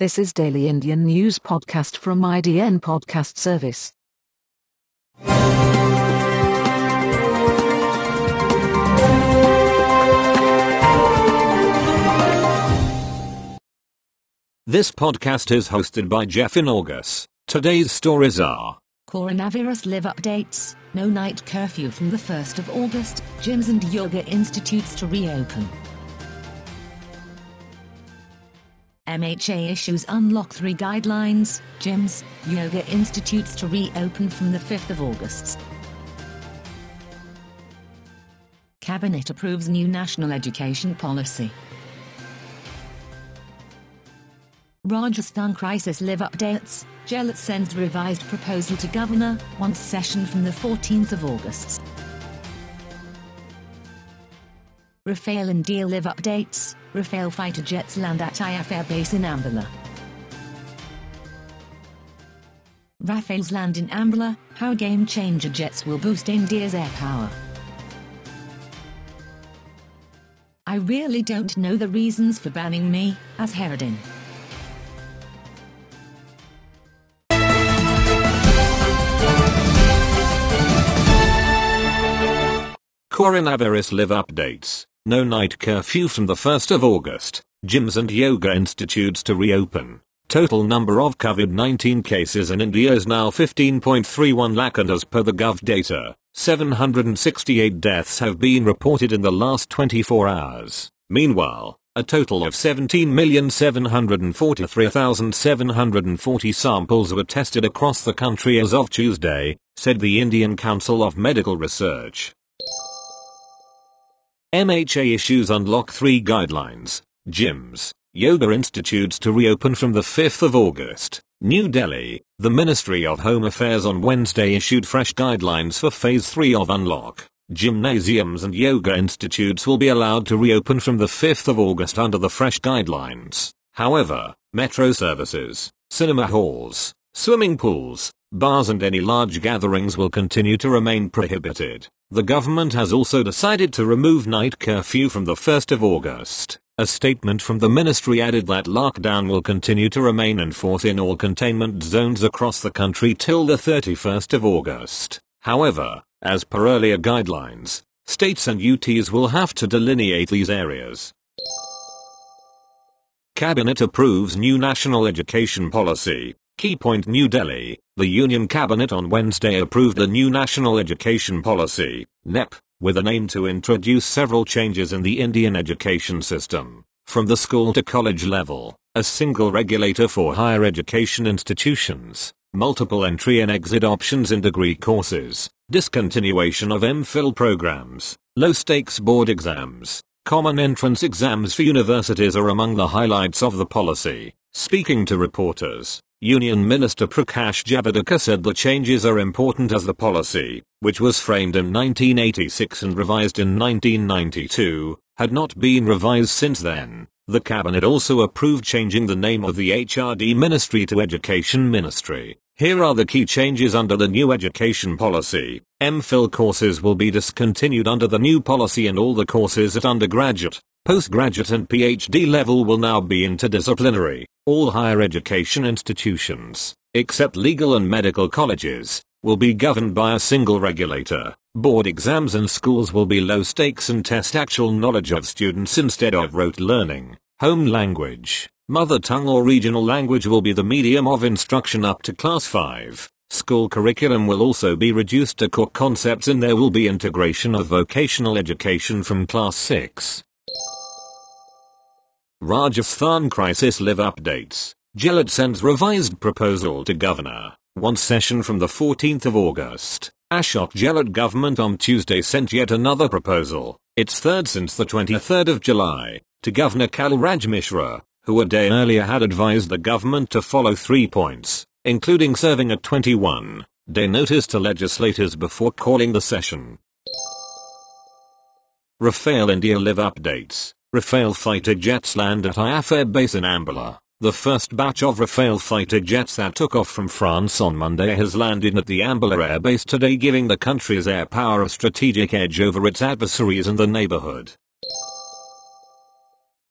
This is Daily Indian News Podcast from IDN Podcast Service. This podcast is hosted by Jeff in August. Today's stories are Coronavirus live updates, no night curfew from the 1st of August, gyms and yoga institutes to reopen. MHA issues Unlock 3 guidelines, gyms, yoga institutes to reopen from the 5th of August. Cabinet approves new national education policy. Rajasthan crisis live updates. Gehlot sends revised proposal to governor, wants session from the 14th of August. Rafale and deal live updates. Rafale fighter jets land at IAF Air Base in Ambala. Rafales land in Ambala, how game changer jets will boost India's air power. I really don't know the reasons for banning me, Azharuddin. Coronavirus Live Updates. No night curfew from the 1st of August. Gyms and yoga institutes to reopen. Total number of COVID-19 cases in India is now 15.31 lakh and as per the Gov data, 768 deaths have been reported in the last 24 hours. Meanwhile, a total of 17,743,740 samples were tested across the country as of Tuesday, said the Indian Council of Medical Research. MHA issues Unlock 3 guidelines, gyms, yoga institutes to reopen from the 5th of August. New Delhi, the Ministry of Home Affairs on Wednesday issued fresh guidelines for Phase 3 of Unlock. Gymnasiums and yoga institutes will be allowed to reopen from the 5th of August under the fresh guidelines. However, metro services, cinema halls, swimming pools, bars and any large gatherings will continue to remain prohibited. The government has also decided to remove night curfew from the 1st of August. A statement from the ministry added that lockdown will continue to remain in force in all containment zones across the country till the 31st of August. However, as per earlier guidelines, states and UTs will have to delineate these areas. Cabinet approves new national education policy. Key point New Delhi, the Union Cabinet on Wednesday approved the new National Education Policy, NEP, with an aim to introduce several changes in the Indian education system, from the school to college level, a single regulator for higher education institutions, multiple entry and exit options in degree courses, discontinuation of MPhil programs, low stakes board exams, common entrance exams for universities are among the highlights of the policy. Speaking to reporters, Union Minister Prakash Javadekar said the changes are important as the policy, which was framed in 1986 and revised in 1992, had not been revised since then. The cabinet also approved changing the name of the HRD Ministry to Education Ministry. Here are the key changes under the new education policy. MPhil courses will be discontinued under the new policy and all the courses at undergraduate, postgraduate and PhD level will now be interdisciplinary. All higher education institutions, except legal and medical colleges, will be governed by a single regulator. Board exams and schools will be low stakes and test actual knowledge of students instead of rote learning. Home language, mother tongue or regional language will be the medium of instruction up to class 5. School curriculum will also be reduced to core concepts and there will be integration of vocational education from class 6. Rajasthan crisis live updates. Gehlot sends revised proposal to governor. One session from the 14th of August. Ashok Gehlot government on Tuesday sent yet another proposal, its third since the 23rd of July, to Governor Kalraj Mishra, who a day earlier had advised the government to follow three points, including serving a 21 day notice to legislators before calling the session. Rafale India live updates. Rafale fighter jets land at IAF Air Base in Ambala. The first batch of Rafale fighter jets that took off from France on Monday has landed at the Ambala Air Base today giving the country's air power a strategic edge over its adversaries in the neighborhood.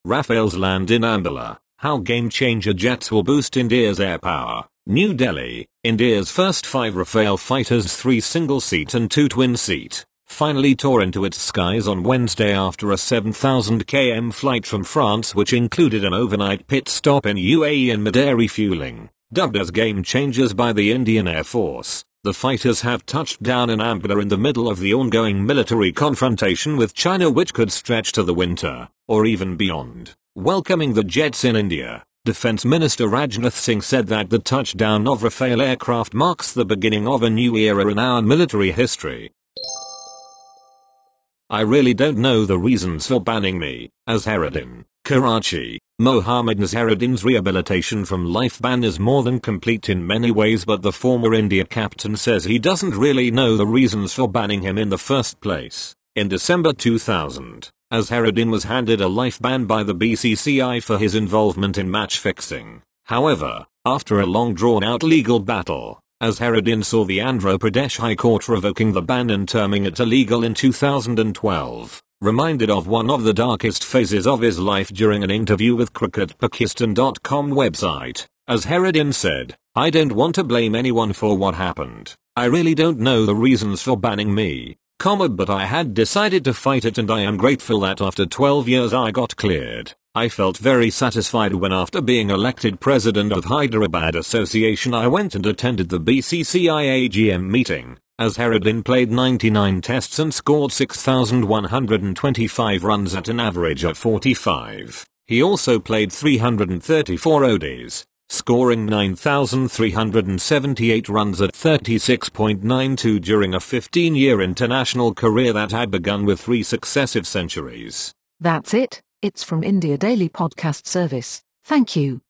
Rafales land in Ambala. How game changer jets will boost India's air power. New Delhi, India's first five Rafale fighters, three single seat and two twin seat, finally tore into its skies on Wednesday after a 7,000 km flight from France which included an overnight pit stop in UAE and mid-air refueling. Dubbed as game changers by the Indian Air Force, the fighters have touched down in Amber in the middle of the ongoing military confrontation with China which could stretch to the winter, or even beyond. Welcoming the jets in India, Defense Minister Rajnath Singh said that the touchdown of Rafale aircraft marks the beginning of a new era in our military history. I really don't know the reasons for banning me, Azharuddin, Karachi. Mohammad Azharuddin's rehabilitation from life ban is more than complete in many ways but the former India captain says he doesn't really know the reasons for banning him in the first place. In December 2000, Azharuddin was handed a life ban by the BCCI for his involvement in match fixing. However, after a long drawn out legal battle, Azharuddin saw the Andhra Pradesh High Court revoking the ban and terming it illegal in 2012. Reminded of one of the darkest phases of his life during an interview with CricketPakistan.com website, Azharuddin said, I don't want to blame anyone for what happened. I really don't know the reasons for banning me, comma but I had decided to fight it and I am grateful that after 12 years I got cleared. I felt very satisfied when after being elected president of Hyderabad Association I went and attended the BCCI AGM meeting. Azharuddin played 99 tests and scored 6,125 runs at an average of 45. He also played 334 ODIs, scoring 9,378 runs at 36.92 during a 15-year international career that had begun with three successive centuries. That's it. It's from India Daily Podcast Service. Thank you.